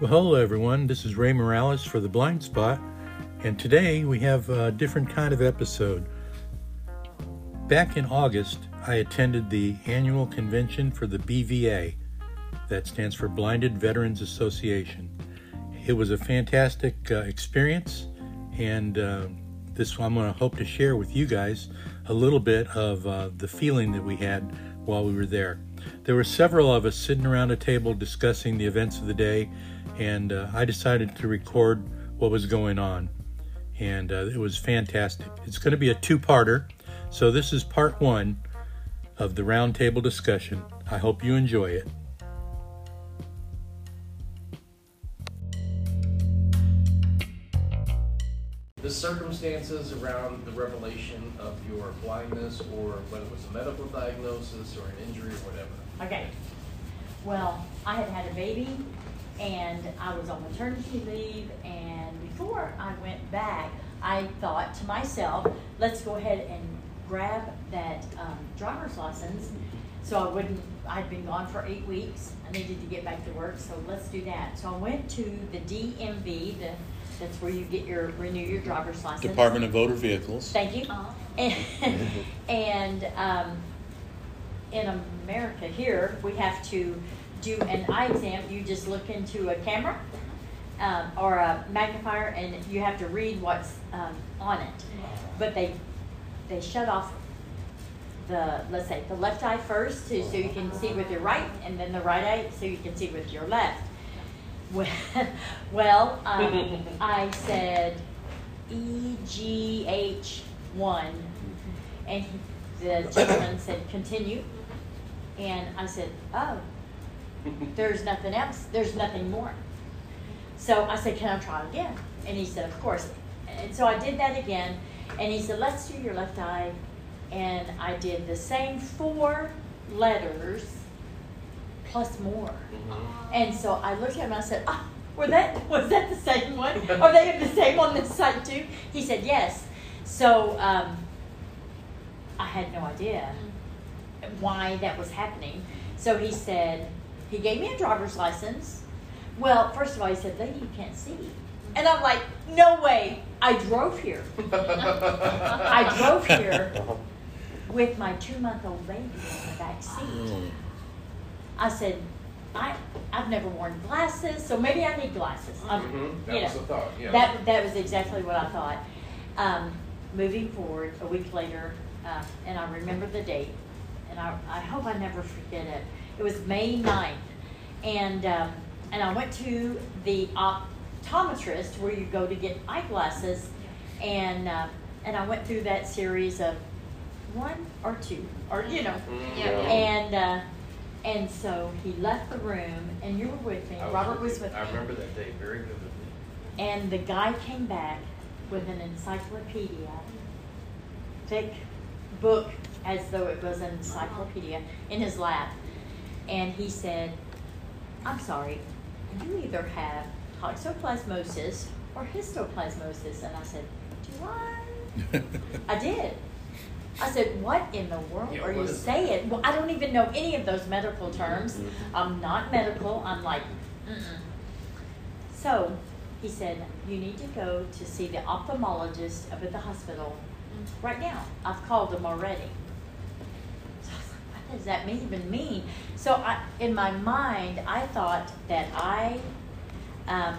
Well, hello everyone. This is Ray Morales for the Blind Spot, and today we have a different kind of episode. Back in August, I attended the annual convention for the BVA, that stands for Blinded Veterans Association. It was a fantastic uh, experience, and uh, this I'm going to hope to share with you guys a little bit of uh, the feeling that we had while we were there. There were several of us sitting around a table discussing the events of the day, and uh, I decided to record what was going on. And uh, it was fantastic. It's going to be a two parter. So, this is part one of the roundtable discussion. I hope you enjoy it. the circumstances around the revelation of your blindness or whether it was a medical diagnosis or an injury or whatever. Okay. Well, I had had a baby and I was on maternity leave and before I went back, I thought to myself, let's go ahead and grab that um, driver's license so I wouldn't, I'd been gone for eight weeks. I needed to get back to work, so let's do that. So I went to the DMV, the, that's where you get your, renew your driver's license. Department of Motor Vehicles. Thank you. And, and um, in America here, we have to do an eye exam. You just look into a camera um, or a magnifier, and you have to read what's um, on it. But they they shut off the let's say the left eye first, to, so you can see with your right, and then the right eye so you can see with your left. Well, um, I said EGH one, and he, the gentleman said continue, and I said oh, there's nothing else, there's nothing more. So I said, can I try again? And he said, of course. And so I did that again, and he said, let's do your left eye. And I did the same four letters plus more. And so I looked at him and I said, ah, were that, was that the same one? Are they the same on this side too? He said, yes. So um, I had no idea why that was happening. So he said, he gave me a driver's license. Well, first of all, he said, lady, you can't see. And I'm like, no way. I drove here. I drove here with my two month old baby in the back seat. I said, I, I've never worn glasses, so maybe I need glasses. Um, Mhm, that you was know, the thought, yeah. That, that was exactly what I thought. Um, moving forward, a week later, uh, and I remember the date, and I, I hope I never forget it. It was May 9th. And, um, and I went to the optometrist where you go to get eyeglasses, and, uh, and I went through that series of one or two, or, you know, Mm, Yeah. and, uh, and so he left the room, and you were with me. I Robert was with me. I remember that day very vividly. And the guy came back with an encyclopedia, thick book, as though it was an encyclopedia, in his lap. And he said, I'm sorry, you either have toxoplasmosis or histoplasmosis. And I said, Do I? I did. I said, What in the world Yeah, are you is- saying? Well, I don't even know any of those medical terms. Mhm. I'm not medical. I'm like, Mm-mm. So he said, You need to go to see the ophthalmologist up at the hospital right now. I've called them already. So I was like, What does that even mean? So I, in my mind, I thought that I um,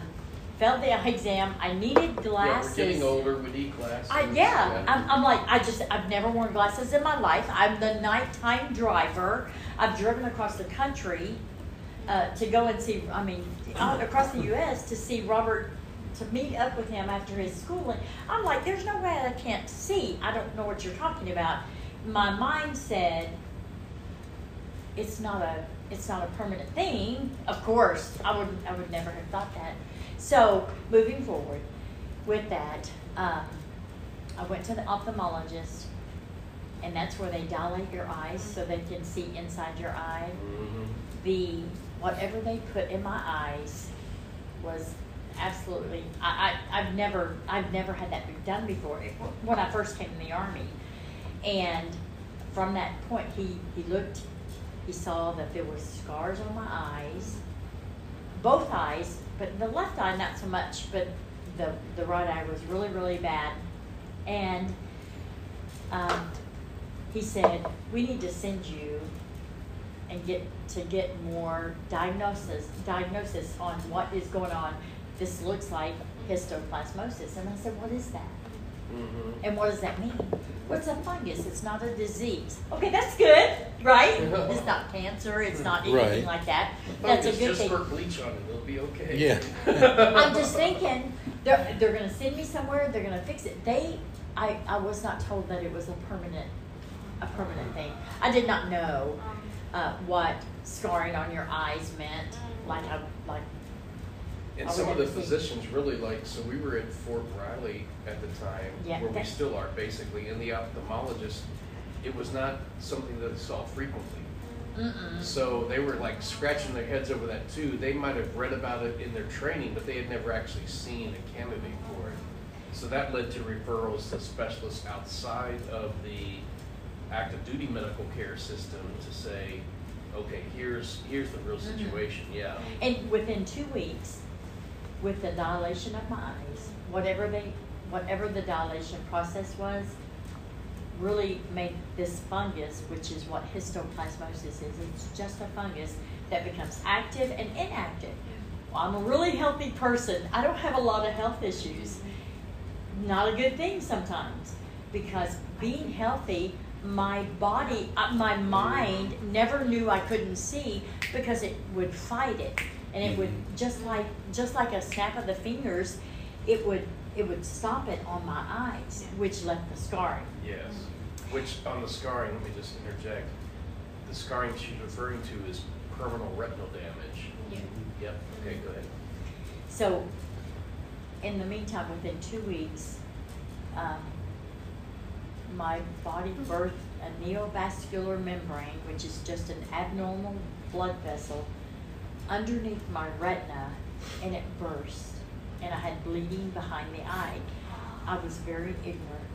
failed the eye exam. I needed glasses. Yeah, we're getting older, we need glasses. I, yeah, I'm, I'm like, I just, I've never worn glasses in my life. I'm the nighttime driver. I've driven across the country uh, to go and see, I mean, across the U.S. to see Robert, to meet up with him after his schooling. I'm like, there's no way I can't see. I don't know what you're talking about. My mind said, it's not a, it's not a permanent thing. Of course, I would, I would never have thought that. So moving forward with that, um, I went to the ophthalmologist, and that's where they dilate your eyes so they can see inside your eye. Mhm. The whatever they put in my eyes was absolutely. I, I I've never I've never had that done before. It, when I first came in the army, and from that point, he he looked. He saw that there were scars on my eyes, both eyes, but the left eye not so much. But the the right eye was really really bad, and um, he said we need to send you and get to get more diagnosis diagnosis on what is going on. This looks like histoplasmosis, and I said, what is that? Mhm. And what does that mean? What's a fungus? It's not a disease. Okay, that's good, right? It's not cancer. It's not anything Right. like that. That's a Focus, good just thing. squirt bleach on it, it'll be okay. Yeah. I'm just thinking they're they're gonna send me somewhere. They're gonna fix it. They, I, I was not told that it was a permanent, a permanent thing. I did not know uh, what scarring on your eyes meant. Like I like And some of the physicians really like, so we were at Fort Riley at the time, Yeah, where we that- still are basically, and the ophthalmologist, it was not something that they saw frequently. mm-mm. So they were like scratching their heads over that too. They might have read about it in their training, but they had never actually seen a candidate for it. So that led to referrals to specialists outside of the active duty medical care system to say, okay, here's here's the real Mhm. situation. Yeah. And within two weeks, with the dilation of my eyes, whatever they, whatever the dilation process was, really made this fungus, which is what histoplasmosis is, it's just a fungus that becomes active and inactive. Well, I'm a really healthy person. I don't have a lot of health issues. Not a good thing sometimes because being healthy, my body, uh, my mind never knew I couldn't see because it would fight it, and it would just like just like a snap of the fingers, it would it would stop it on my eyes, which left the scarring. Yes. Which on the scarring, let me just interject. The scarring she's referring to is permanent retinal damage. Yeah. Yep. Okay. Go ahead. So, in the meantime, within two weeks, um, my body birthed a neovascular membrane, which is just an abnormal blood vessel, underneath my retina, and it burst. And I had bleeding behind the eye. I was very ignorant.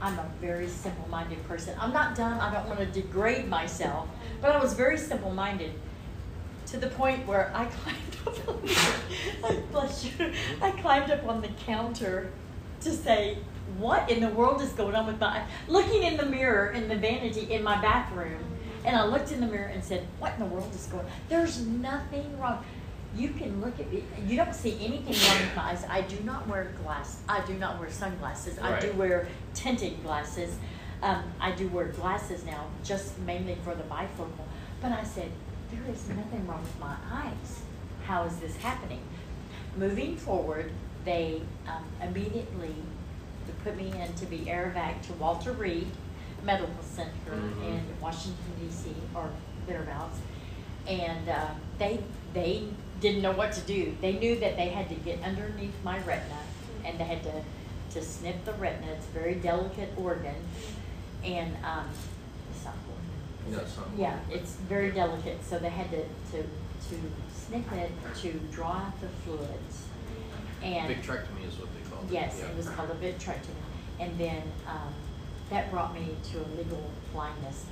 I'm a very simple minded person. I'm not dumb, I don't want to degrade myself, but I was very simple minded to the point where I climbed up on the, bless you, I climbed up on the counter to say, what in the world is going on with my, eye? looking in the mirror in the vanity in my bathroom, and I looked in the mirror and said, what in the world is going on? There's nothing wrong. You can look at me, you don't see anything wrong with my eyes. I do not wear glass, I do not wear sunglasses. I do wear tinted glasses. Um, I do wear glasses now, just mainly for the bifocal. But I said, there is nothing wrong with my eyes. How is this happening? Moving forward, they um, immediately put me in to be air-evac to Walter Reed Medical Center Mhm. in Washington D.C. or thereabouts, and uh, they they didn't know what to do. They knew that they had to get underneath my retina, and they had to to snip the retina. It's a very delicate organ, and um, it's not organ. No, it's not. Yeah, it's very delicate, so they had to, to, to snip it to draw out the fluids. And, Victrectomy is what they call it. yes, Yeah. it was called a vitrectomy. And then, um, that brought me to a legal blindness.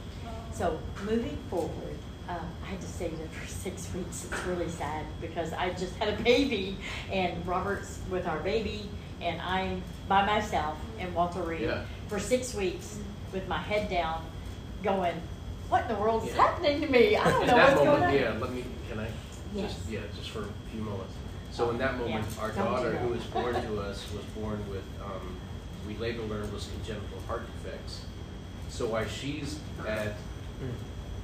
So moving forward, um, I had to stay there for six weeks. It's really sad because I just had a baby and Robert's with our baby and I'm by myself in Walter Reed Yeah. for six weeks with my head down going, what in the world is Yeah. happening to me? I don't In know what's going on. yeah, let me, can I? Yes. Just, yeah, just for a few moments. So in that moment, Yeah, our don't daughter, who was born to us, was born with, um, we later learned was congenital heart defects. So while she's at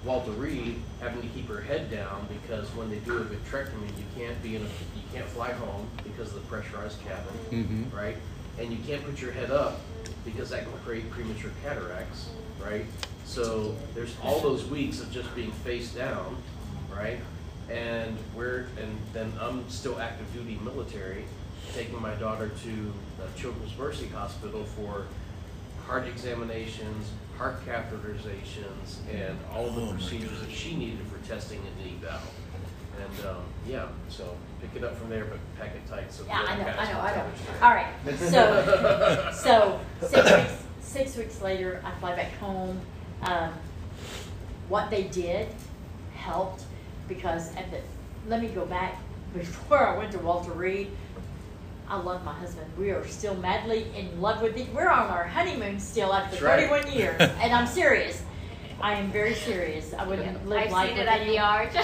Walter Reed, having to keep her head down because when they do a vitrectomy, you can't be in a, you can't fly home because of the pressurized cabin, Mhm. right? And you can't put your head up because that can create premature cataracts, right? So there's all those weeks of just being face down, right? And we're, and then I'm still active duty military, taking my daughter to the Children's Mercy Hospital for heart examinations, heart catheterizations, and all the Oh procedures that she needed for testing and eval. And, um, yeah, so pick it up from there, but pack it tight so. Yeah, I know, I know, I know. All right, so, so six weeks, six weeks later, I fly back home. Um, what they did helped because at the, let me go back. before I went to Walter Reed, I love my husband. We are still madly in love with each. We're on our honeymoon still after That's right. 31 years, and I'm serious. I am very serious. I wouldn't live I've life seen with it at the arch. yeah,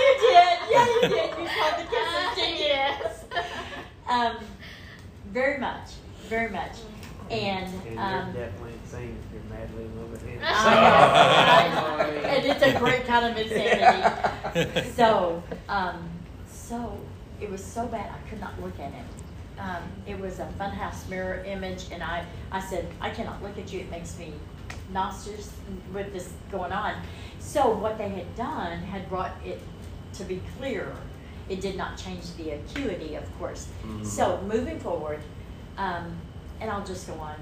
you did. Yeah, you did. You caught the kisses, didn't you? yes. Um, very much, very much, and And um, you're definitely insane if you're madly in love with him. I know, I know. and it's a great kind of insanity. So, um, so it was so bad I could not look at it. Um, it was a funhouse mirror image, and I, I said, I cannot look at you. It makes me nauseous with this going on. So what they had done had brought it to be clearer. It did not change the acuity, of course. Mhm. So moving forward, um, and I'll just go on.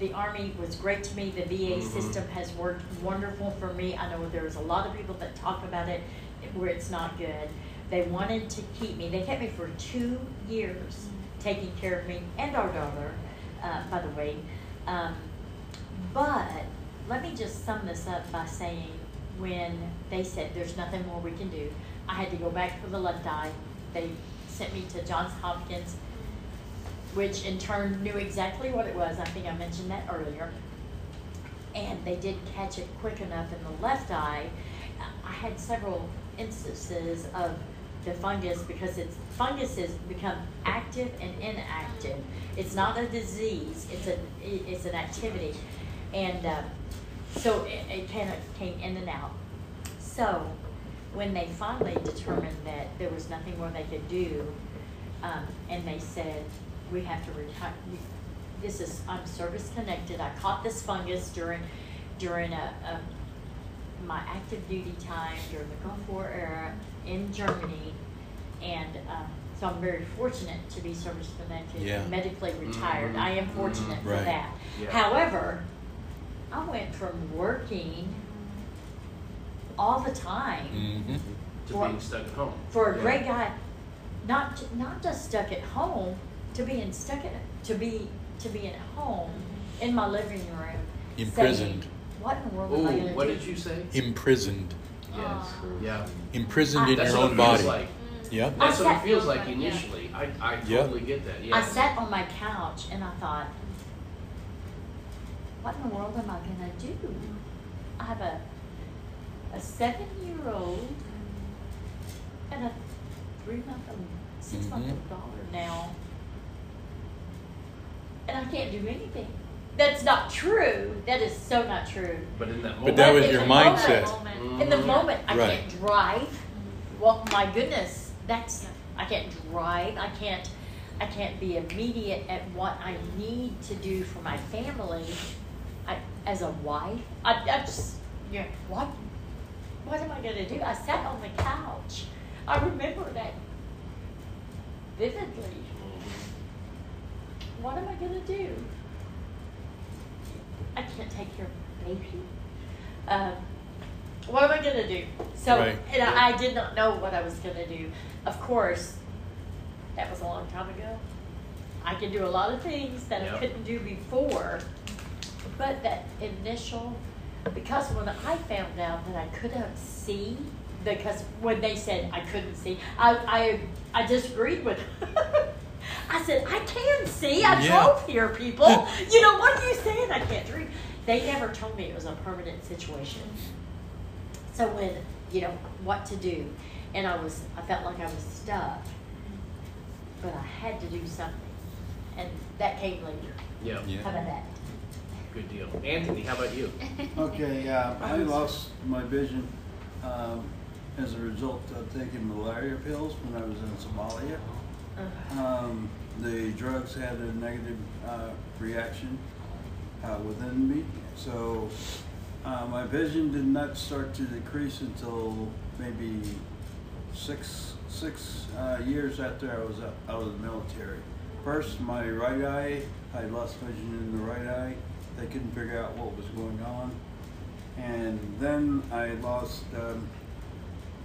The Army was great to me. The VA Mhm. system has worked wonderful for me. I know there's a lot of people that talk about it where it's not good. They wanted to keep me. They kept me for two years, taking care of me and our daughter, uh, by the way. Um, but let me just sum this up by saying when they said there's nothing more we can do, I had to go back for the left eye. They sent me to Johns Hopkins, which in turn knew exactly what it was. I think I mentioned that earlier. And they did catch it quick enough in the left eye. I had several instances of the fungus because it's funguses become active and inactive. It's not a disease; it's a it's an activity, and uh, so it, it kind of came in and out. So when they finally determined that there was nothing more they could do, um, and they said we have to retire. This is I'm service connected. I caught this fungus during during a, a my active duty time during the Gulf War era in Germany, and um, so I'm very fortunate to be service connected Yeah. and medically retired. Mhm. I am fortunate for Right. that. Yeah. However, I went from working all the time hmm To being stuck at home. for a Yeah. great guy, not j- not just stuck at home, to being stuck at to be to be at home in my living room, Imprisoned. saying, "What in the world am I Ooh, going to what do?" did you say? Imprisoned. Yes. Aw. Yeah. Imprisoned in That's your what own it body. feels like. Yep. I That's what it sat- feels like Yeah. initially. I, I Yeah. totally get that. I Yes. sat on my couch and I thought, "What in the world am I going to do?" I have a a seven year old and a three month old, six month Mhm. old daughter now, and I can't do anything. That's not true. That is so not true. But in that moment. But that was your the moment- mindset. In the moment, I Right. can't drive. Well, my goodness, that's I can't drive. I can't. I can't be immediate at what I need to do for my family. I, as a wife, I, I just yeah. What? What am I gonna do? I sat on the couch. I remember that vividly. Mm-hmm. What am I gonna do? I can't take care of baby. Um, what am I gonna do? So, Right. and I, I did not know what I was gonna do. Of course, that was a long time ago. I can do a lot of things that I couldn't do before, but that initial, because when I found out that I couldn't see, because when they said I couldn't see, I I, I disagreed with. I said I can see. I Yeah. drove here, people. you know what are you saying? I can't dream. They never told me it was a permanent situation. So when you know what to do, and I was, I felt like I was stuck, but I had to do something, and that came later. Yeah. Yeah. How about that? Good deal. Anthony, how about you? Okay, uh, I lost my vision um, as a result of taking malaria pills when I was in Somalia. Um, the drugs had a negative uh, reaction uh, within me, so uh, my vision did not start to decrease until maybe six six uh, years after I was out of the military. First, my right eye, I lost vision in the right eye. They couldn't figure out what was going on, and then I lost. Um,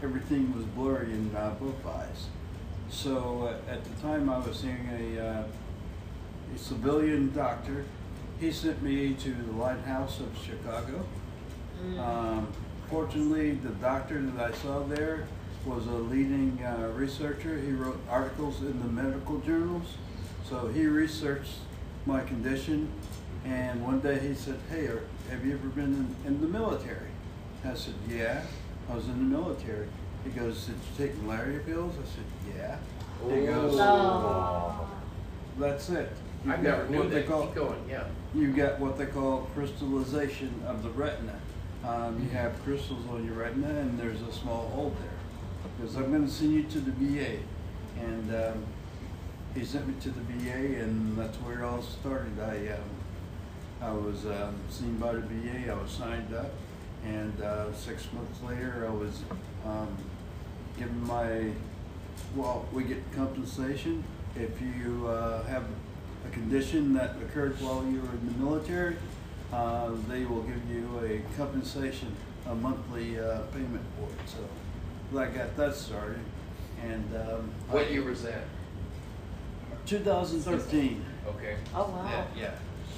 everything was blurry in both eyes. So uh, at the time, I was seeing a, uh, a civilian doctor. He sent me to the Lighthouse of Chicago. Mm. Um, fortunately, the doctor that I saw there was a leading uh, researcher. He wrote articles in the medical journals. So he researched my condition, and one day he said, "Hey, are, have you ever been in, in the military?" I said, "Yeah, I was in the military." He goes, "Did you take malaria pills?" I said, "Yeah." He goes, Oh. "That's it." I You've never got knew what they that. call Keep going, yeah. you've got what they call crystallization of the retina. Um, you have crystals on your retina, and there's a small hole there. Because I'm going to send you to the VA, and um, he sent me to the VA, and that's where it all started. I um, I was um, seen by the VA. I was signed up, and uh, six months later, I was um, given my well, we get compensation if you uh, have a condition that occurred while you were in the military. Uh, they will give you a compensation, a monthly uh, payment for it. So I got that started, and um, What year was that? 2013. Okay. Oh, wow. Yeah, yeah.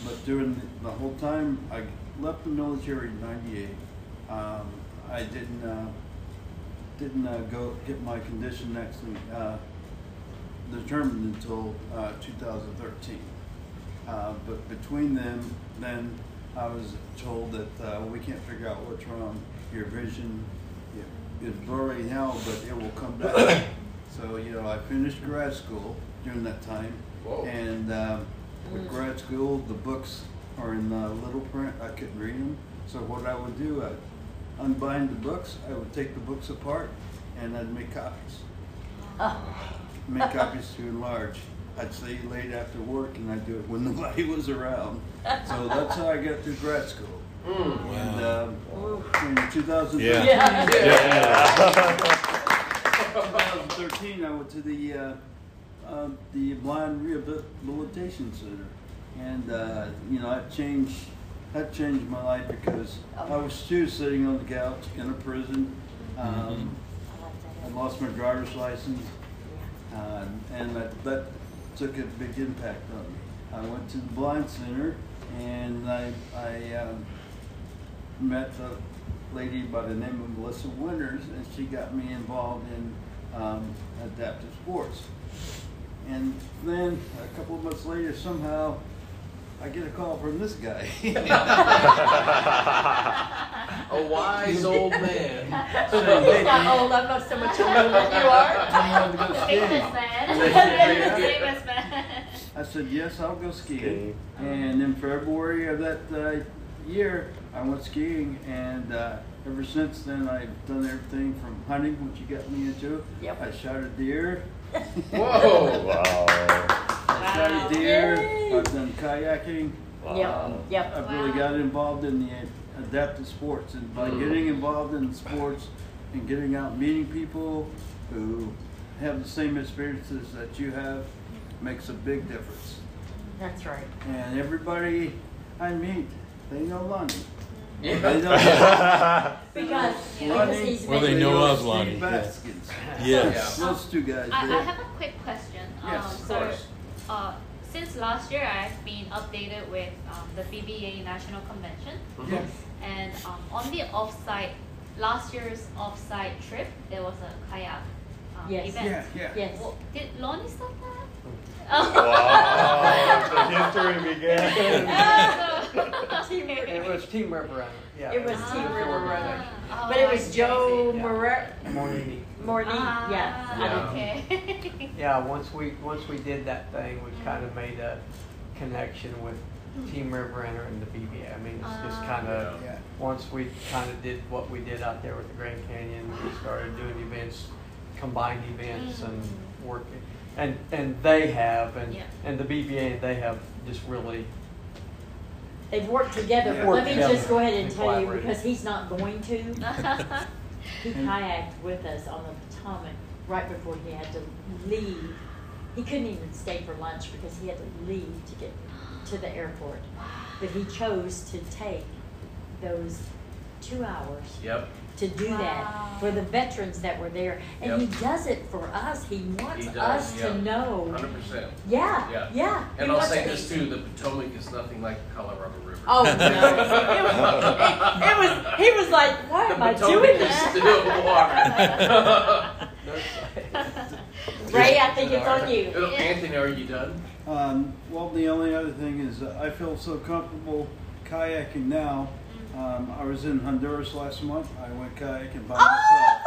But during the whole time, I left the military in '98. Um, I didn't uh, didn't uh, go get my condition next actually uh, determined until uh, 2013. Uh, but between them, then I was told that uh, we can't figure out what's wrong. Your vision is blurry now, but it will come back. so you know, I finished grad school during that time, Whoa. and um, with grad school, the books are in uh, little print. I couldn't read them, so what I would do, I'd unbind the books. I would take the books apart, and I'd make copies Oh. make copies to enlarge. I'd stay late after work and I'd do it when nobody was around. So that's how I got through grad school. Mm. And Wow. um, in 2013, Yeah. Yeah. 2013, I went to the uh, uh, the Blind Rehabilitation Center, and uh, you know I changed that changed my life because I was too sitting on the couch in a prison. Um, I like I that. lost my driver's license. Uh, and that, that took a big impact on me. I went to the Blind Center and I, I um, met a lady by the name of Melissa Winters, and she got me involved in um, adaptive sports. And then a couple of months later, somehow I get a call from this guy. A wise old man. He's not old, I'm not so much older than you are. I wanted to go skiing. Famous man. Famous man. I said, yes, I'll go skiing. And in February of that uh, year, I went skiing, and uh, ever since then, I've done everything from hunting, which you got me into. Yep. I shot a deer. Whoa. Wow. I shot Wow. a deer. Yay. I've done kayaking. Yep, yep. I've really got involved in the adaptive sports, and by Mm. getting involved in sports and getting out meeting people who have the same experiences that you have makes a big difference. That's right. And everybody I meet, they know Lonnie. They know Because, because Lonnie. he's Well, been. they They know know of Steve Lonnie, yeah. Baskis. Yes. Those two guys. I, I have a quick question. Yes, um, of so, course. Uh, since last year, I've been updated with um, the BVA National Convention, Yes. and um, on the offsite, last year's offsite trip, there was a kayak um, Yes. event. Yeah, yeah. Yes. Well, did Lonnie start that? Wow. The history began. Teamwork. It was Team River Runner, yeah. It was Ah, Team River Runner. oh, But it I was see, I Joe see. Yeah. Morer, Morning. Morney, Ah, yeah. Yeah. Okay. Yeah, once we, once we did that thing, we kind of made a connection with Team River Runner and the BVA. I mean, it's just Ah. kind of, Yeah. once we kind of did what we did out there with the Grand Canyon, we started doing events, combined events and working. And, and they have, and, Yeah. and the BVA, and they have just really, They've worked together, but Worked let me together just go ahead and and tell you, because he's not going to. He kayaked with us on the Potomac right before he had to leave. He couldn't even stay for lunch because he had to leave to get to the airport. But he chose to take those two hours Yep. To do Wow. that for the veterans that were there. And he does it for us. He wants He does, us yeah. to know. Hundred percent. Yeah, Yeah. yeah. And He I'll wants say it- this too, the Potomac is nothing like the Colorado River. Oh no! it, was, it was. He was like, "Why The am I Potomac doing is this?" still water. Ray, I think it's on you. Uh, Anthony, are you done? Um, well, the only other thing is that I feel so comfortable kayaking now. Um, I was in Honduras last month. I went kayaking by myself.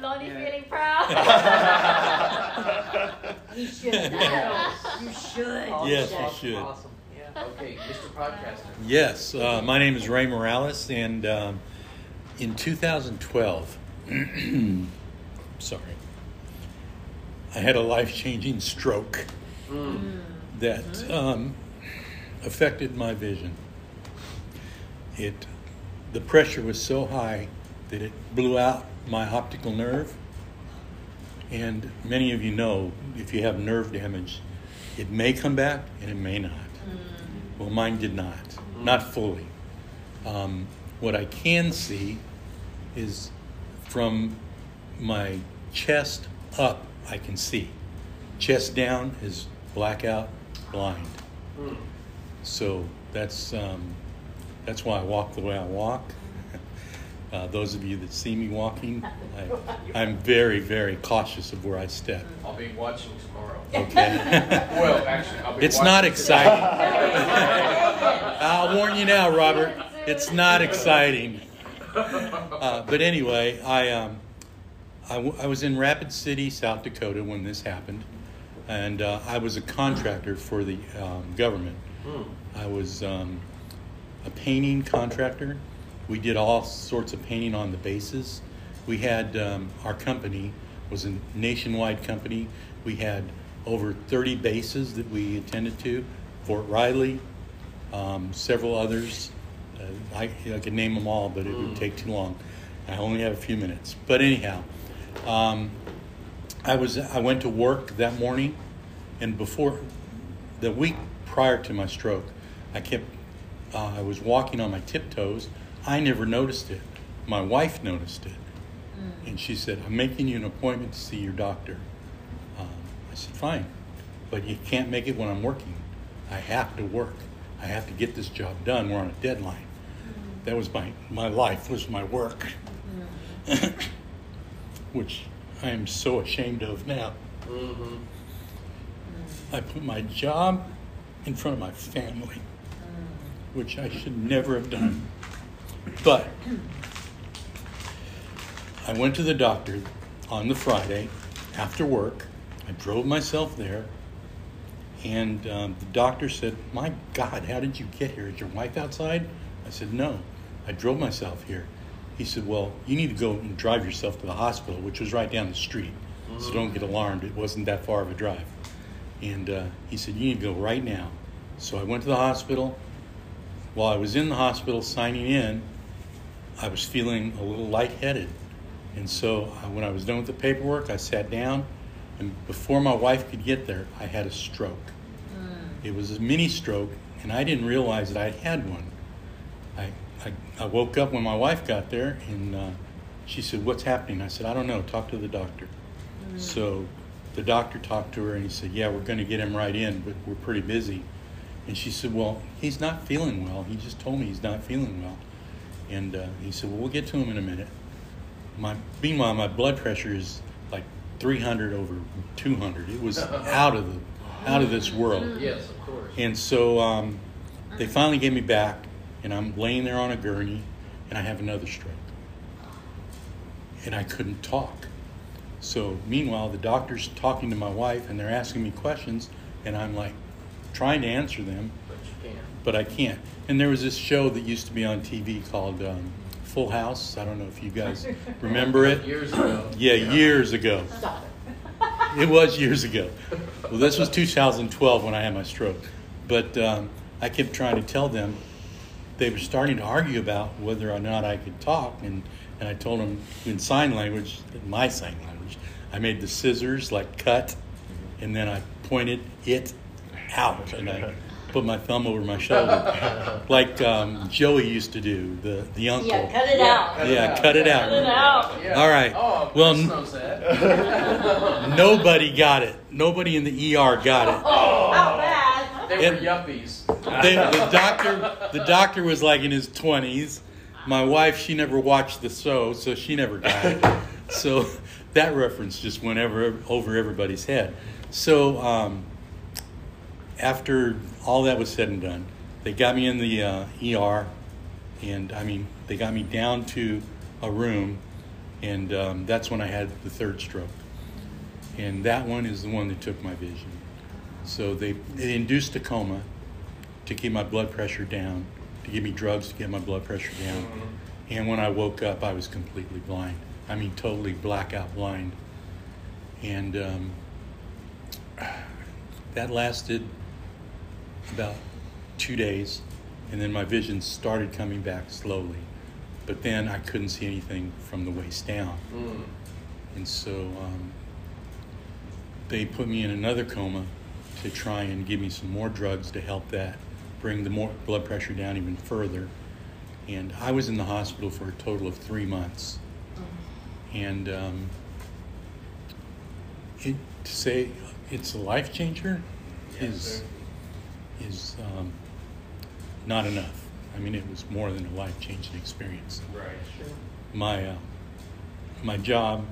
Lonnie Yeah. feeling proud. You should. You should. Yes, You you should. should. Awesome. Yeah. Okay, Mr. Podcaster. Yes, uh, my name is Ray Morales, and um, in 2012, sorry, I had a life changing stroke that um, affected my vision. It, the pressure was so high that it blew out my optical nerve. And many of you know if you have nerve damage, it may come back and it may not. Well, mine did not, not fully. Um, what I can see is from my chest up, I can see. Chest down is blackout blind. Mm. So that's um, that's why I walk the way I walk. Uh, those of you that see me walking, I, I'm very, very cautious of where I step. I'll be watching tomorrow. Okay. Well, actually, I'll be it's not exciting. I'll warn you now, Robert. It's not exciting. Uh, but anyway, I, um, I, w- I was in Rapid City, South Dakota when this happened, and uh, I was a contractor for the um, government. Hmm. I was um, a painting contractor. We did all sorts of painting on the bases. We had um, our company was a nationwide company. We had over 30 bases that we attended to, Fort Riley, um, several others. Uh, I, I could name them all, but it would take too long. I only have a few minutes. But anyhow, um, I was I went to work that morning, and before the week prior to my stroke, I kept uh, I was walking on my tiptoes. I never noticed it. My wife noticed it, and she said, "I'm making you an appointment to see your doctor." Um, I said, "Fine, but you can't make it when I'm working. I have to work. I have to get this job done. We're on a deadline." That was my my life was my work, which I am so ashamed of now. Mhm. I put my job in front of my family, which I should never have done. But I went to the doctor on the Friday after work. I drove myself there, and um, the doctor said, My God, how did you get here? Is your wife outside? I said, No, I drove myself here. He said, Well, you need to go and drive yourself to the hospital, which was right down the street. So don't get alarmed. It wasn't that far of a drive. And uh, he said, You need to go right now. So I went to the hospital. While I was in the hospital signing in, I was feeling a little lightheaded. And so uh, when I was done with the paperwork, I sat down. And before my wife could get there, I had a stroke. It was a mini stroke, and I didn't realize that I had had one. I, I, I woke up when my wife got there, and uh, she said, What's happening? I said, I don't know. Talk to the doctor. So the doctor talked to her, and he said, Yeah, we're going to get him right in, but we're pretty busy. And she said, Well, he's not feeling well. He just told me he's not feeling well. And uh, he said, Well, we'll get to him in a minute. My, meanwhile, my blood pressure is like 300 over 200. It was out of the, out of this world. Yes, of course. And so um, they finally gave me back, and I'm laying there on a gurney, and I have another stroke. And I couldn't talk. So meanwhile, the doctor's talking to my wife, and they're asking me questions, and I'm like trying to answer them, But you can. but I can't. And there was this show that used to be on TV called um, Full House. I don't know if you guys remember it. Years ago. Yeah, years ago. It was years ago. Well, this was 2012 when I had my stroke. But um, I kept trying to tell them, they were starting to argue about whether or not I could talk. And, and I told them in sign language, my sign language, I made the scissors like cut, and then I pointed it out. And I put my thumb over my shoulder, like um, Joey used to do, the, the uncle. Yeah, cut it out. Yeah, cut it out. Cut it out. Yeah. All right. Oh, Well, Chris n- Nobody got it. Nobody in the ER got it. Oh, How bad? They were And- yuppies. The, the doctor, the doctor was like in his twenties, my wife, she never watched the show, so she never died. so that reference just went ever, over everybody's head. So um, after all that was said and done, they got me in the uh, ER, and I mean, they got me down to a room, and um, that's when I had the third stroke. And that one is the one that took my vision. So they, they induced a coma to keep my blood pressure down, to give me drugs to get my blood pressure down. And when I woke up, I was completely blind. I mean, totally blackout blind. And um, that lasted about two days, and then my vision started coming back slowly. But then I couldn't see anything from the waist down. Mm. And so um, they put me in another coma to try and give me some more drugs to help that bring the more blood pressure down even further. And I was in the hospital for a total of three months. And um, it, to say it's a life changer is sir. is um, not enough. I mean, it was more than a life changing experience Right. my uh, my job,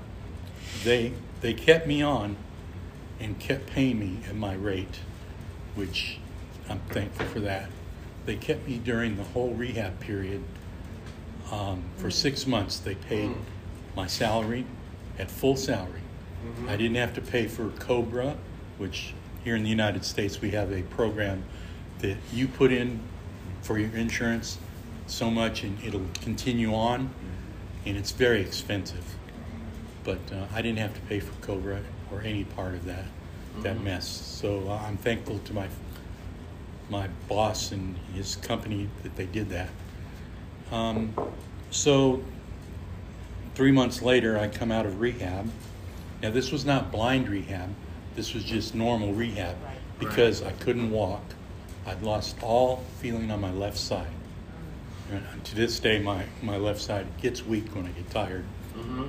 they they kept me on and kept paying me at my rate, which I'm thankful for that. They kept me during the whole rehab period. Um, for six months, they paid Mm. my salary at full salary. Mhm. I didn't have to pay for Cobra, which here in the United States we have a program that you put in for your insurance so much and it'll continue on, and it's very expensive. But uh, I didn't have to pay for Cobra or any part of that that Mhm. mess. So I'm thankful to my my boss and his company that they did that. Um, so three months later, I come out of rehab. Now, this was not blind rehab, this was just normal rehab Right. because I couldn't walk. I'd lost all feeling on my left side. And to this day, my, my left side gets weak when I get tired. Mm-hmm.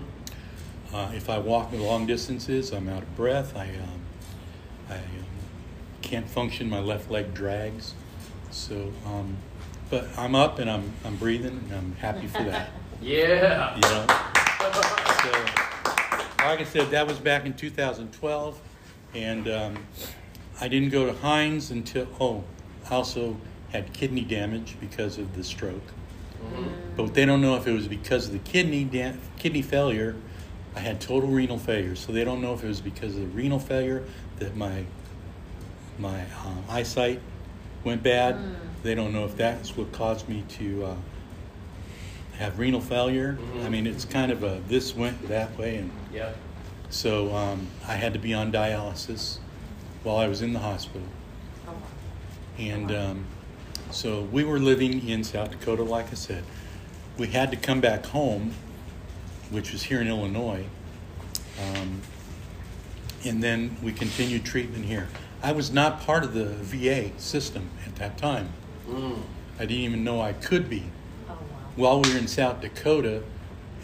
Uh, if I walk long distances, I'm out of breath. I, um, I um, can't function. My left leg drags. So, um, but I'm up and I'm, I'm breathing and I'm happy for that. Yeah. You know? So, like I said, that was back in 2012, and um, I didn't go to Hines until, oh, I also had kidney damage because of the stroke. Mhm. But they don't know if it was because of the kidney da- kidney failure. I had total renal failure, so they don't know if it was because of the renal failure that my my um, eyesight went bad. Mm. They don't know if that's what caused me to uh, have renal failure. Mhm. I mean, it's kind of a this went that way, and Yep. so um, I had to be on dialysis while I was in the hospital. Oh, wow. And um, so we were living in South Dakota, like I said. We had to come back home, which was here in Illinois. Um, and then we continued treatment here. I was not part of the VA system at that time. Mm. I didn't even know I could be. Oh, wow. While we were in South Dakota,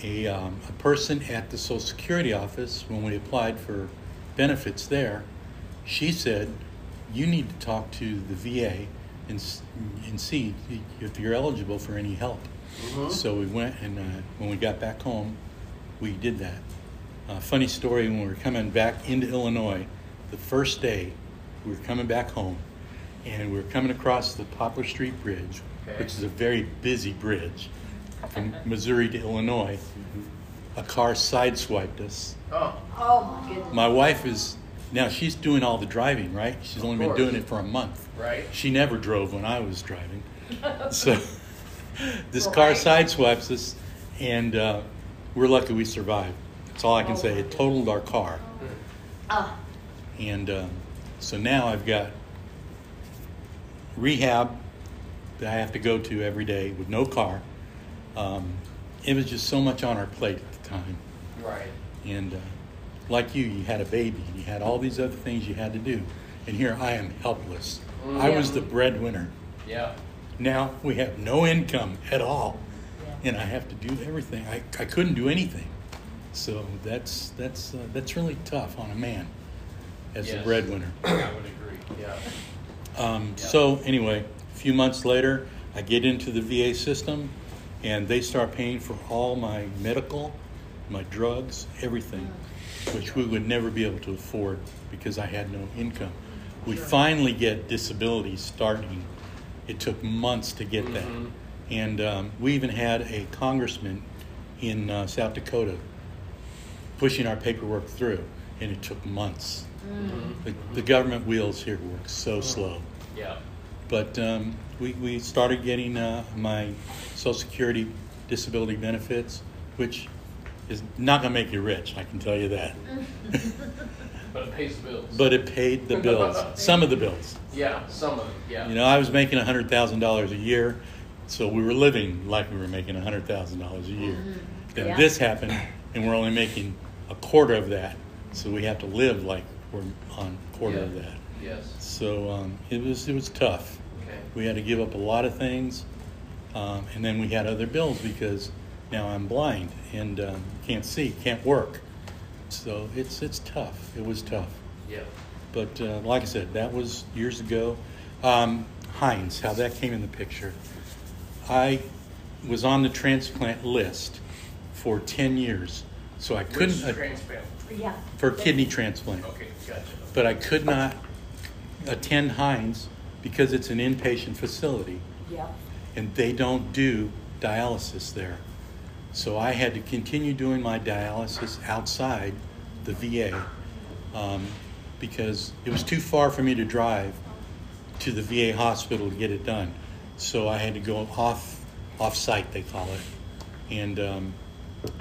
a, um, a person at the Social Security office, when we applied for benefits there, she said, You need to talk to the VA and, and see if you're eligible for any help. Mhm. So we went, and uh, when we got back home, we did that. Uh, funny story when we were coming back into Illinois, the first day we were coming back home, and we were coming across the Poplar Street Bridge, Okay. which is a very busy bridge from Missouri to Illinois. A car sideswiped us. Oh. Oh, my goodness. My wife is now she's doing all the driving, right? She's only been doing it for a month. Right. She never drove when I was driving. So this car sideswipes us, and uh, we're lucky we survived. That's all I can Oh, say. It totaled our car. Ah, And um, so now I've got rehab that I have to go to every day with no car. Um, it was just so much on our plate at the time. Right. And uh, like you, you had a baby, and you had all these other things you had to do. And here I am helpless. I was the breadwinner. Yeah. Now we have no income at all, yeah. And I have to do everything. I, I couldn't do anything. So that's that's uh, that's really tough on a man as Yes. breadwinner. I would agree. Yeah. Um, Yeah. So anyway, a few months later, I get into the VA system, and they start paying for all my medical, my drugs, everything, which we would never be able to afford because I had no income. We finally get disability starting. It took months to get that, Mhm. And um, we even had a congressman in uh, South Dakota pushing our paperwork through, and it took months. Mhm. The, the government wheels here work so slow. Yeah. But um, we, we started getting uh, my Social Security disability benefits, which is not going to make you rich, I can tell you that. But it pays the bills. but it paid the bills, some of the bills. Yeah, some of it, yeah. You know, I was making $100,000 a year, so we were living like we were making $100,000 a year. Then Yeah. this happened, and we're only making a quarter of that, so we have to live like we're on a quarter of that. Yes, So um, it was it was tough. okay. We had to give up a lot of things, um, and then we had other bills because now I'm blind and um, can't see, can't work. So it's it's tough. It was tough. Yeah. But uh, like I said, that was years ago. Um, Hines, how that came in the picture. I was on the transplant list for 10 years, so I couldn't Which uh, transplant? Yeah. for kidney transplant. Okay, gotcha. But I could not attend Hines because it's an inpatient facility Yeah. and they don't do dialysis there. So I had to continue doing my dialysis outside the VA um, because it was too far for me to drive to the VA hospital to get it done. So I had to go off off site, they call it, and um,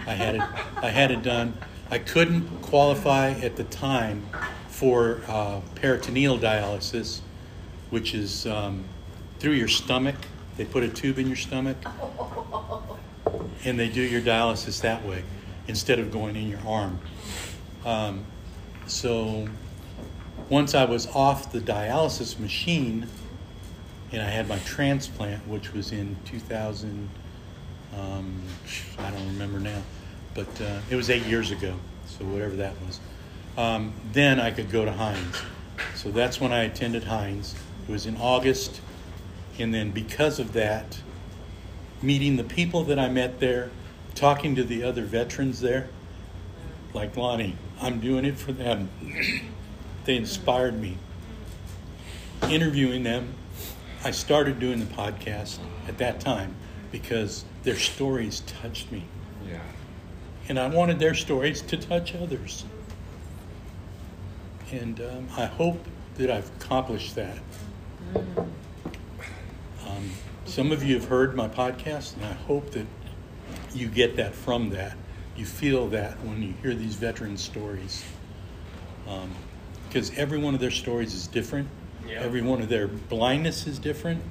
I had it I had it done. I couldn't qualify at the time for uh, peritoneal dialysis, which is um, through your stomach. They put a tube in your stomach and they do your dialysis that way instead of going in your arm. Um, so once I was off the dialysis machine and I had my transplant, which was in 2000, um, I don't remember now, but uh, it was eight years ago, so whatever that was. Um, then I could go to Hines. So that's when I attended Hines. It was in August, and then because of that, meeting the people that I met there, talking to the other veterans there, like Lonnie, I'm doing it for them. they inspired me. Interviewing them, I started doing the podcast at that time because their stories touched me. Yeah. And I wanted their stories to touch others. And um, I hope that I've accomplished that. Um, some of you have heard my podcast, and I hope that you get that from that. You feel that when you hear these veteran stories. Because every one of their stories is different, Yeah. every one of their blindness is different,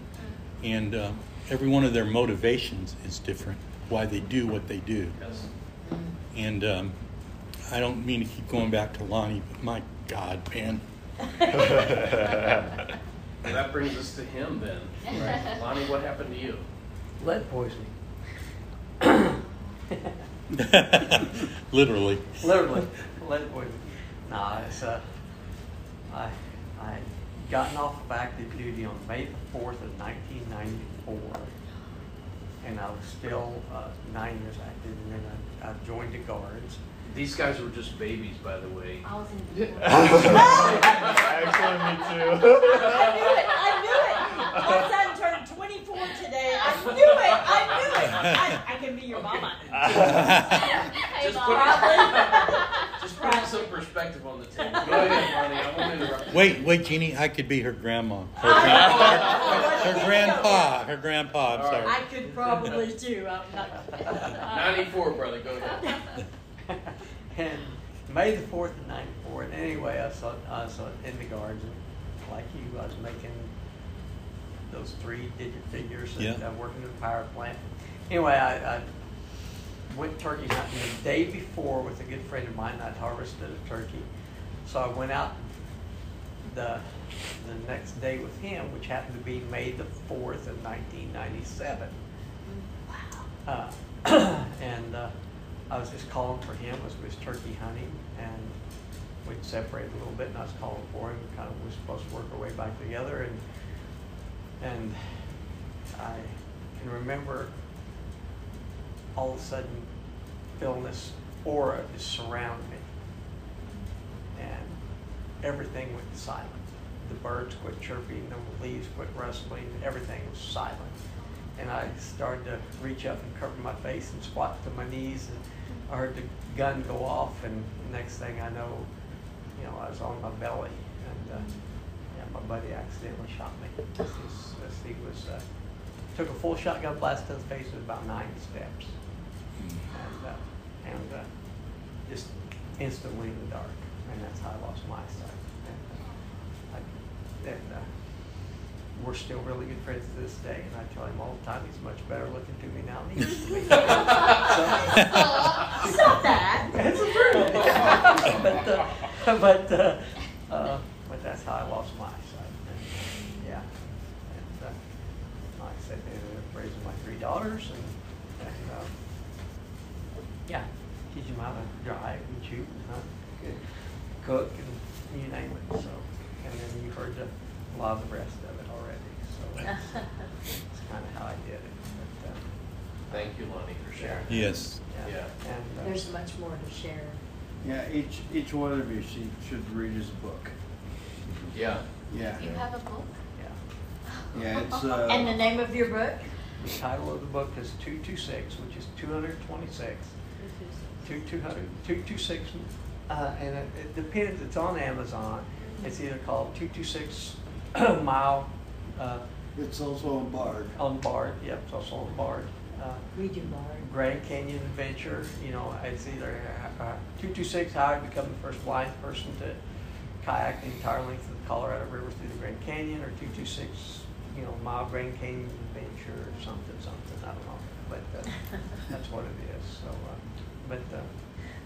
and um, every one of their motivations is different, why they do what they do. Yes. And um, I don't mean to keep going back to Lonnie, but my God, man. Well, that brings us to him then. Right. Lonnie, what happened to you? Lead poisoning. Literally. Literally, lead poisoning. Nah, it's uh, I I had gotten off of active duty on May the fourth of nineteen ninety four, and I was still uh, nine years active, and then I, I joined the guards. These guys were just babies, by the way. I was in. Actually, me too. I knew it. I knew it. My son turned 24 today. I knew it. I knew it. I, I can be your mama. Hey, Just Mom. Probably. Just putting some perspective on the table. Go ahead, Lonnie. I won't interrupt. you. Wait, wait, Jeannie, I could be her grandma. Her, I grand- know. her grandpa. Her grandpa, I'm All right. I could probably too. I'm not. Ninety-four, brother. Go ahead. and May the fourth of '94. And anyway, I saw I was in the guards, and like you, I was making those three-digit figures and Yeah. uh, working at the power plant. Anyway, I, I went turkey hunting the day before with a good friend of mine. I'd harvested a turkey, so I went out the the next day with him, which happened to be May the fourth of 1997. Uh, and uh, I was just calling for him as we was turkey hunting, and we'd separated a little bit, and I was calling for him. Kind of was supposed to work our way back together, and and I can remember all of a sudden this aura just surround me. And everything went silent. The birds quit chirping, the leaves quit rustling, everything was silent. And I started to reach up and cover my face and squat to my knees and I heard the gun go off and next thing I know, you know, I was on my belly and, uh, yeah, my buddy accidentally shot me. Is, he was, uh, took a full shotgun blast to the face with about nine steps. And, uh, and, uh, just instantly in the dark. And that's how I lost my eyesight. And, uh, I, and, uh, we're still really good friends to this day, and I tell him all the time he's much better looking to me now than he used to be. Stop that. That's true. but uh, but uh, uh, but that's how I lost my eyesight. And, yeah. And uh, like I said, they ended up raising my three daughters, and, and uh, yeah, teach them how to drive and shoot and hunt, and cook, and you name it. So, and then you've heard the, a lot of the rest of it already. So that's, that's kind of how I did it. But, uh, Thank you, Lonnie, for sharing. Yes. yeah. Yeah. And, uh, There's much more to share. Yeah, each, each one of you should, should read his book. Yeah. Yeah. You have a book? yeah. Yeah, it's, uh. And the name of your book? The title of the book is 226, which is 226. Two, 200, 226, uh, and it, it depends, it's on Amazon. It's either called 226 Mile uh, It's also on Bard. on Bard, yep, it's also on Bard. Uh, We do Bard. Grand Canyon Adventure, you know, it's either uh, 226 How I Become the First Blind Person to Kayak the entire length of the Colorado River through the Grand Canyon, or 226, you know, Mile Grand Canyon Adventure, or something, something, I don't know. But uh, that's what it is, so, uh, but, uh,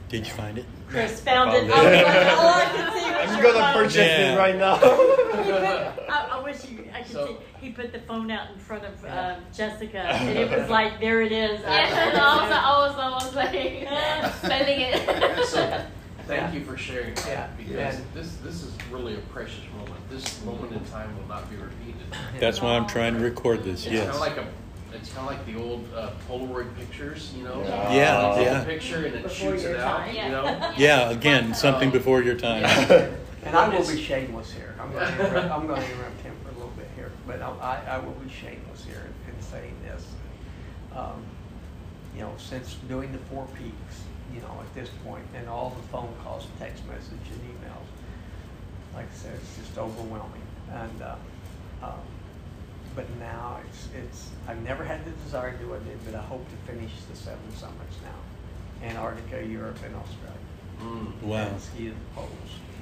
Did you find it? Chris found Found it. it. I was like, all I could see was I'm your gonna phone. purchase Yeah. it right now. Put- I, I wish you, I could So- see, he put the phone out in front of Yeah. um, Jessica, and it was like, there it is. Yeah, and I was, I was, I was like spelling it. So, thank Yeah. you for sharing Yeah. that, because And- this, this is really a precious moment. This moment in time will not be repeated. That's why I'm trying to record this, It's kind yes. of like a, it's kind of like the old uh, Polaroid pictures, you know? Yeah. Yeah, Take yeah. a picture and it Before shoots it out, time. you know? Yeah, again, something Um, before your time. yeah. And I will be shameless here. I'm going to interrupt, I'm going to interrupt him for a little bit here, but I, I I will be shameless here in, in saying this. Um, you know, since doing the Four Peaks, you know, at this point, and all the phone calls, text message, and emails, like I said, it's just overwhelming. And uh, um, but now it's it's I've never had the desire to do what I did, but I hope to finish the seven summits now, Antarctica, Europe, and Australia Mm. Wow. and ski to the poles.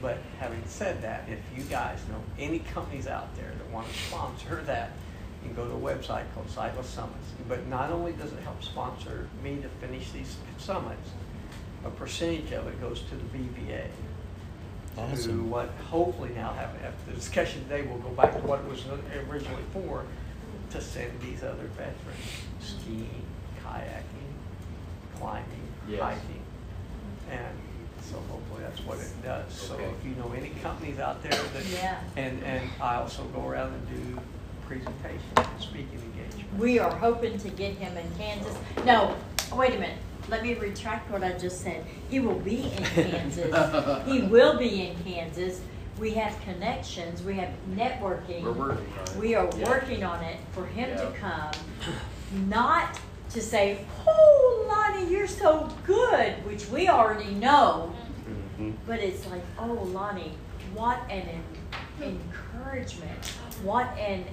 But having said that, if you guys know any companies out there that want to sponsor that, you can go to a website called Sightless Summits. But not only does it help sponsor me to finish these summits, a percentage of it goes to the BVA. To what hopefully now, have after the discussion today, we'll go back to what it was originally for, to send these other veterans skiing, kayaking, climbing, Yes. hiking. And so hopefully that's what it does. So Okay. if you know any companies out there that, Yeah. and, and I also go around and do presentations and speaking engagements. We are hoping to get him in Kansas. No, wait a minute. Let me retract what I just said. He will be in Kansas. he will be in Kansas. We have connections. We have networking. We're working on it. We are Yeah. working on it for him to come, not to say, "Oh, Lonnie, you're so good," which we already know. Mhm. But it's like, oh, Lonnie, what an en- encouragement, what an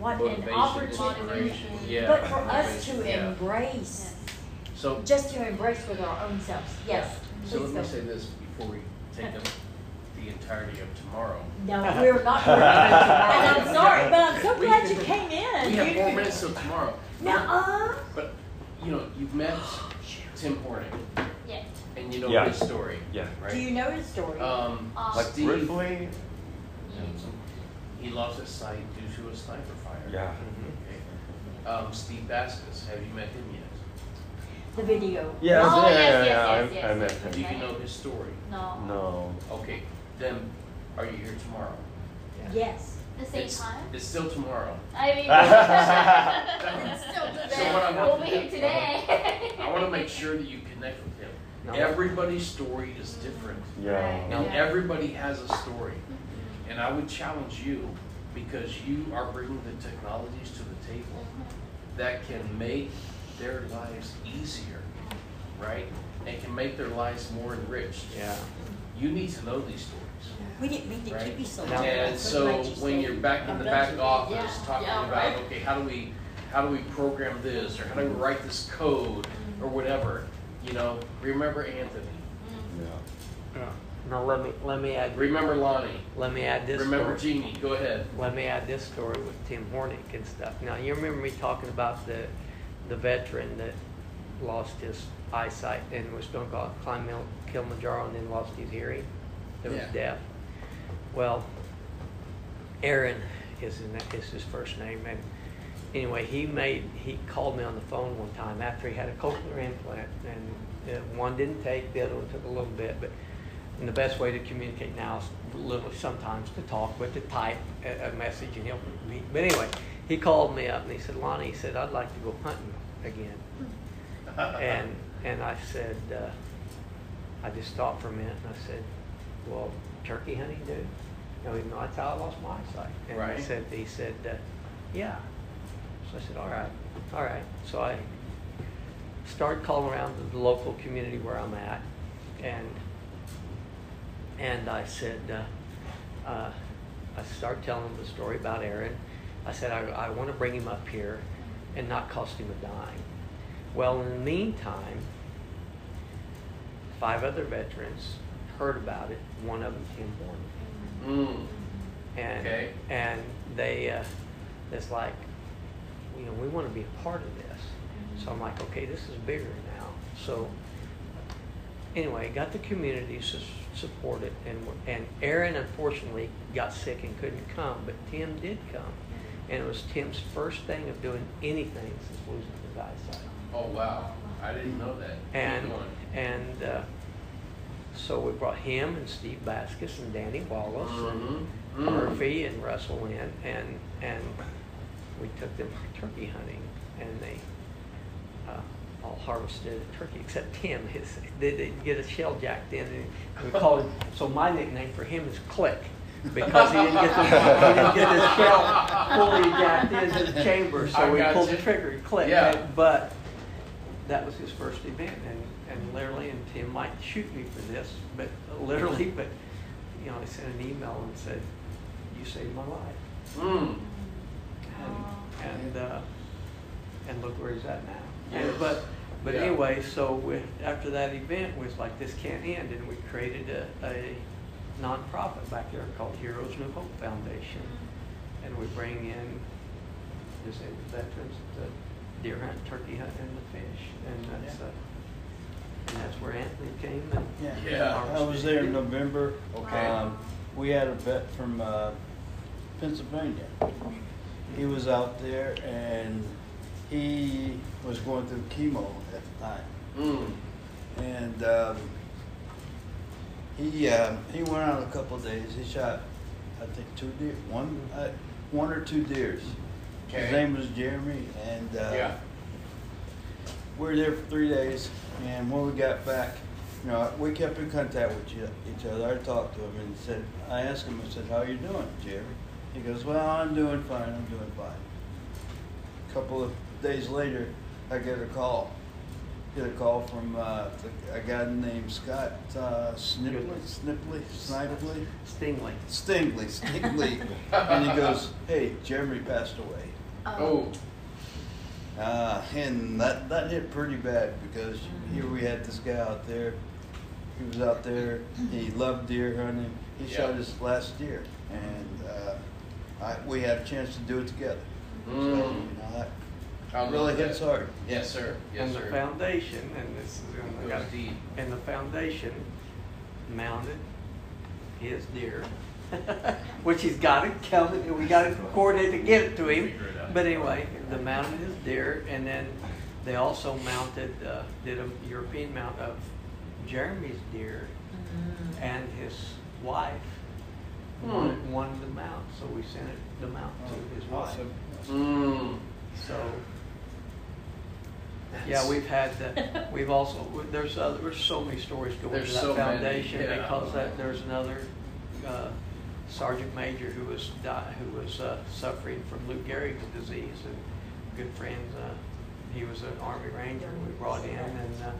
what an opportunity. yeah. But for us to yeah. embrace, So, just to embrace with our own selves. Yes. so let me go. say this before we take up the entirety of tomorrow. No, we're not. We're not and I'm sorry, but I'm so We glad can- you came in. We have You- four minutes till tomorrow, Nuh-uh. but, you know, you've met Tim Hornik, Yeah. and you know Yeah. his story, Yeah. right? Do you know his story? Um, Um, Like Steve, briefly? he lost his sight due to a sniper fire. Yeah. Okay. Um, Steve Baskis, have you met him yet? The video. Oh, yes, Oh, yeah, yes, yeah, yes, yeah, yes, I, yes, I met yes. Do you know his story? No. No. Okay, then, are you here tomorrow? Yes. The same It's- time? It's still tomorrow. I mean, It's still today. So what I we'll want be here today. I want to make sure that you connect with him. No. Everybody's story is mm-hmm. different. Yeah. Now, Yeah. everybody has a story. Mm-hmm. And I would challenge you, because you are bringing the technologies to the table mm-hmm. that can make their lives easier, right? And can make their lives more enriched. Yeah. You need to know these stories. We didn't mean to Right. keep you so long. And so when you're back in the back office Yeah, talking yeah, about, right. okay, how do we, how do we program this, or how do we write this code, or mm-hmm. whatever, you know, remember Anthony, mm-hmm. Yeah. Now, let me, let me add, remember Lonnie, let me add this remember story. Jeannie, go ahead. Let me add this story with Tim Hornik and stuff. Now, you remember me talking about the, the veteran that lost his eyesight and was going to climb Kilimanjaro and then lost his hearing? That was Yeah. deaf. Well, Aaron is his, na- his first name. And anyway, he made, he called me on the phone one time after he had a cochlear implant. And uh, one didn't take, the other one took a little bit. But and the best way to communicate now is sometimes to talk, but to type a, a message and he'll. But anyway, he called me up and he said, Lonnie, he said, I'd like to go hunting again. and and I said, uh, I just stopped for a minute and I said, well, turkey hunting, dude? No, he, no, that's how I lost my eyesight. And Right. he said, he said, uh, yeah. So I said, all right, all right. So I started calling around to the local community where I'm at, and and I said, uh, uh, I started telling them the story about Aaron. I said, I, I want to bring him up here and not cost him a dime. Well, in the meantime, five other veterans heard about it. One of them, came Horn, Mm, and Okay. and they, uh, it's like, you know, we want to be a part of this. So I'm like, okay, this is bigger now. So anyway, got the community to support it, and and Aaron unfortunately got sick and couldn't come, but Tim did come, and it was Tim's first thing of doing anything since losing his eyesight. oh, wow, I didn't know that. And and uh, so we brought him and Steve Baskis and Danny Wallace and Mhm. Mm. Murphy and Russell in, and and we took them turkey hunting, and they uh, all harvested a turkey except Tim. His they, they get a shell jacked in, and we call him. So my nickname for him is Click. Because he didn't get the he didn't get his shell fully jacked into the chamber, so I we got pulled you. the trigger and clicked. Yeah. But that was his first event, and, and literally, and Tim might shoot me for this, but literally, but you know, I sent an email and said, "You saved my life," Mm, and and uh, and look where he's at now. And, but but Yeah. anyway, so with, after that event was like this can't end, and we created a, a nonprofit back there called Heroes New Hope Foundation, and we bring in disabled veterans to deer hunt, turkey hunt, and the fish, and that's uh, and that's where Anthony came and Yeah. I was there in November. Okay. Um, we had a vet from uh, Pennsylvania. He was out there and he was going through chemo at the time. mm, And um, he uh, he went out a couple of days. He shot, I think, two deer, one uh, one or two deers. His name was Jeremy, and uh, yeah, we were there for three days. And when we got back, you know, we kept in contact with each- each other. I talked to him and said, I asked him, I said, "How you doing, Jeremy?" He goes, "Well, I'm doing fine. I'm doing fine." A couple of days later, I get a call. Get a call from uh, the- a guy named Scott uh, Snipley, Snipley, Snipley, Stingley. Stingley, Stingley, and he goes, "Hey, Jeremy passed away." oh, Uh, and that, that hit pretty bad because here we had this guy out there. He was out there. He loved deer hunting. He shot Yeah. his last deer, and uh, I, we had a chance to do it together. So, Mm. you know, that I love really that. hits hard. yes, sir, yes, and the sir. foundation, and this is, and I Goes got- deep. and the foundation mounted his deer, which he's got it coming, and we got it coordinated to get it to him. Figure it out. But anyway, the mounted his deer, and then they also mounted, uh, did a European mount of Jeremy's deer and his wife Hmm. wanted, wanted them out, so we sent it, them out to his wife. Awesome. Mm. So, yeah, we've had, that, we've also, there's other, there's so many stories going There's to that so many, foundation yeah. because that, there's another uh, sergeant major who was di who was uh, suffering from Lou Gehrig's disease and good friends. Uh, he was an Army Ranger we brought in and uh,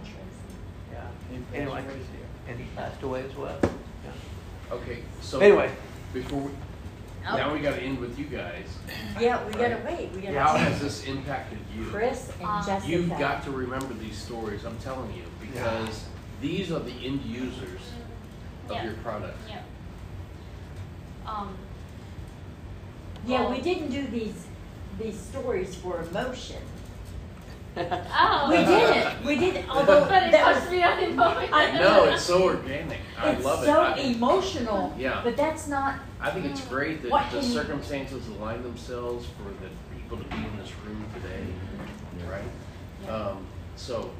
yeah. Anyway, and he passed away as well. Yeah. Okay, so Anyway, before we. Now we got to end with you guys. Yeah, we gotta wait, we How has gotta, this impacted you? Chris and Um, Jessica. You've got to remember these stories. I'm telling you because these are the end users of Yeah. your product. Yeah. Um, Yeah, well- we didn't do these, these stories for emotion. Oh. We didn't, we didn't, although But it that was, me on moment. I No, it's so organic. I it's love it. so I, emotional. Yeah. But that's not, I think it's great that What the can you- circumstances align themselves for the people to be in this room today, right? Um, so,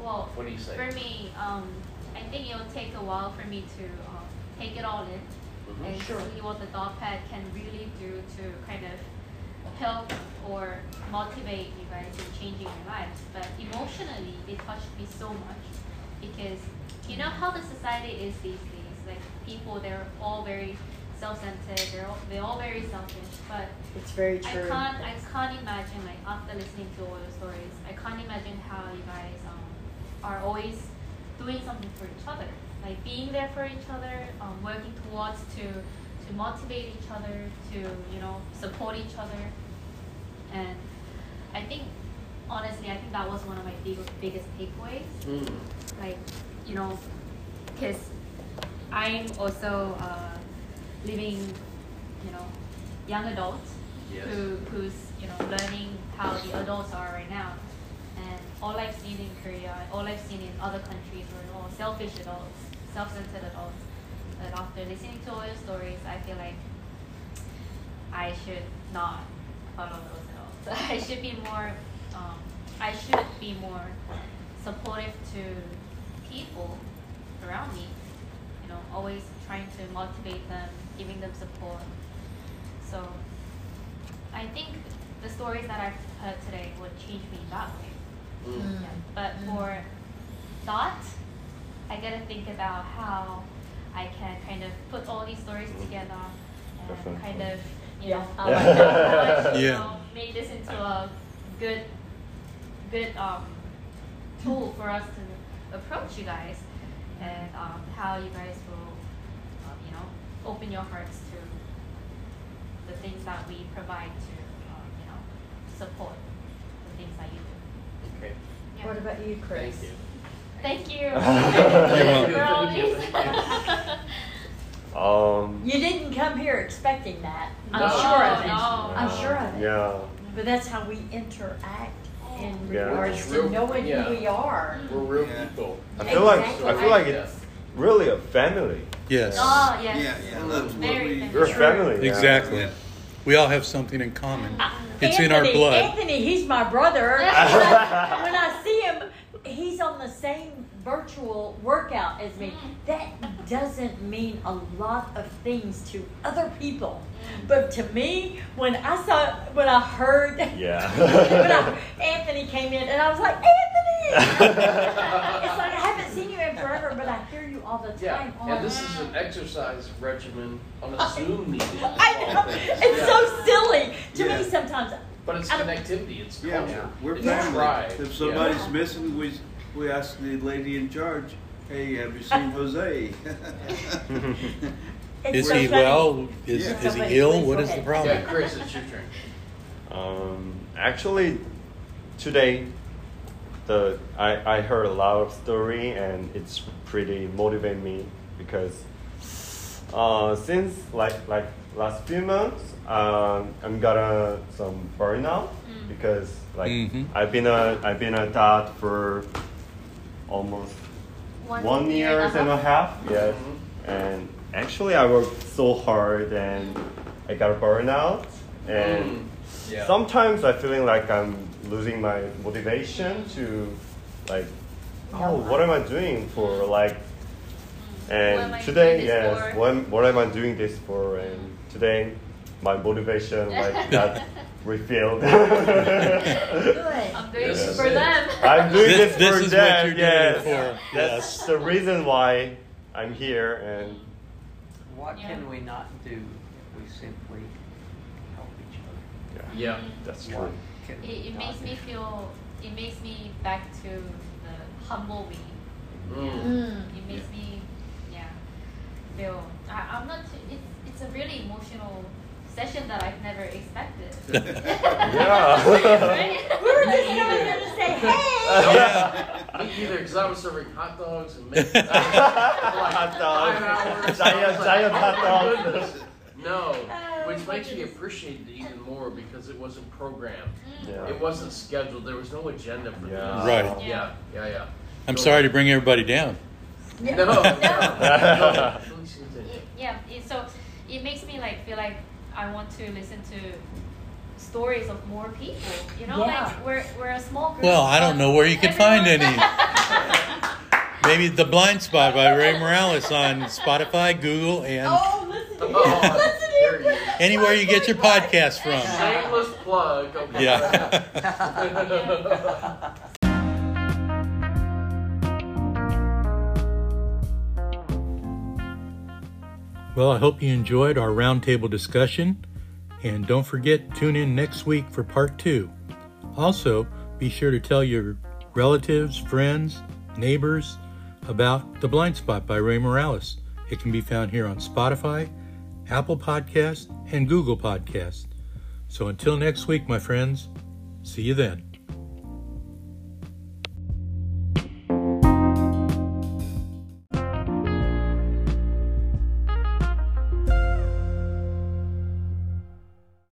Well, what do you say? for me, um, I think it'll take a while for me to um, take it all in Mhm. and Sure. see what the Dot Pad can really do to kind of help or motivate you guys in changing your lives. But emotionally, it touched me so much because you know how the society is these days. Like people, they're all very self-centered. They're all, they're all very selfish. But it's very true. I can't I can't imagine like after listening to all your stories, I can't imagine how you guys um, are always doing something for each other. Like being there for each other, um, working towards to to motivate each other, to you know support each other, and I think honestly, I think that was one of my big, biggest takeaways Mm. like you know because i'm also uh, living you know young adult Yes. who who's you know learning how the adults are right now and all i've seen in korea all i've seen in other countries were all selfish adults self-centered adults but after listening to all your stories i feel like i should not follow those adults i should be more um, i should be more supportive to people around me. You know, always trying to motivate them, giving them support. So I think the stories that I've heard today would change me that way. Mm. Yeah. But for Dot, I gotta think about how I can kind of put all these stories together and Definitely. kind of, you know, I like how that. I should, you Yeah. Know, make this into a good, good um, tool for us to approach you guys and um, how you guys will, um, you know, open your hearts to the things that we provide to, um, you know, support the things that you do. Okay. Yeah. What about you, Chris? Thank you. Thank you. You're welcome. Um, You didn't come here expecting that. I'm No, sure of it. no, I'm sure of it. yeah. But that's how we interact in Yeah. regards It's to real- knowing yeah. who we are. We're real Yeah. people. I feel like I feel like it's really a family. Yes, Oh, yes. Yeah, yeah, that's what Very we. family. You're a family. yeah. exactly. We all have something in common. It's in our blood. Anthony, he's my brother. when I see him, he's on the same virtual workout as me. Mm-hmm. That doesn't mean a lot of things to other people, mm-hmm. but to me, when I saw, when I heard, Yeah. when I, Anthony came in, and I was like, Anthony. it's like I haven't seen you in forever, but I hear you all the Yeah, time. on and oh, this is an exercise regimen on a Zoom meeting. I know. It's Yeah. so silly to Yeah. me sometimes. But it's I don't- connectivity, it's Yeah, culture. we're it's family. tribe. If somebody's Yeah. missing, we, we ask the lady in charge, hey, have you seen Jose? Is so he funny. well? Is, Yeah. is he Somebody ill? please What go is the ahead. problem? Yeah, Chris, it's your turn. Um, actually, today, the I, I heard a lot of story and it's pretty motivate me because uh, since like like last few months, um, I'm got a some burnout Mm. because like Mhm. I've been a I've been a dad for almost one, year and a half. Yes, Mhm. and actually I worked so hard and I got burnout and. Mm, yeah. Sometimes I feeling like I'm losing my motivation to like, oh, what am I doing for like What am I And today, yes, what, what am I doing this for? And today, my motivation like got refilled. Good. I'm doing This this for it. them. I'm doing This- this, this for is what them. you're doing yes. it for, That's yes. the reason why I'm here, and What Yeah. can we not do if we simply help each other? yeah, Yeah. that's What true. It, it makes me feel, it makes me back to the humble me. Mm. Mm. It makes me, yeah, feel. I, I'm not. It's it's a really emotional session that I've never expected. Yeah. right? We were just coming here to say, hey. Yeah. Me either, because I was serving hot dogs and making like Hot dogs. five hours. Giant- I like, giant "Oh hot my dogs." goodness." No, Oh, which my makes me appreciate it even more because it wasn't programmed. Mm. Yeah. It wasn't scheduled. There was no agenda for Yeah. this. Right. Yeah, yeah, yeah. I'm Go sorry to bring everybody down. No, no. no. Please continue. It, yeah. So it makes me like feel like I want to listen to stories of more people. You know, Yeah. like we're we're a small group. Well, I don't know where you could find any. Maybe The Blind Spot by Ray Morales on Spotify, Google, and Oh, listen. Oh, listen there to you him. go. anywhere you get your podcast from. Shameless plug. Okay. Yeah. Well, I hope you enjoyed our roundtable discussion. And don't forget, tune in next week for part two. Also, be sure to tell your relatives, friends, neighbors about The Blind Spot by Ray Morales. It can be found here on Spotify, Apple Podcast, and Google Podcast. So until next week, my friends, see you then.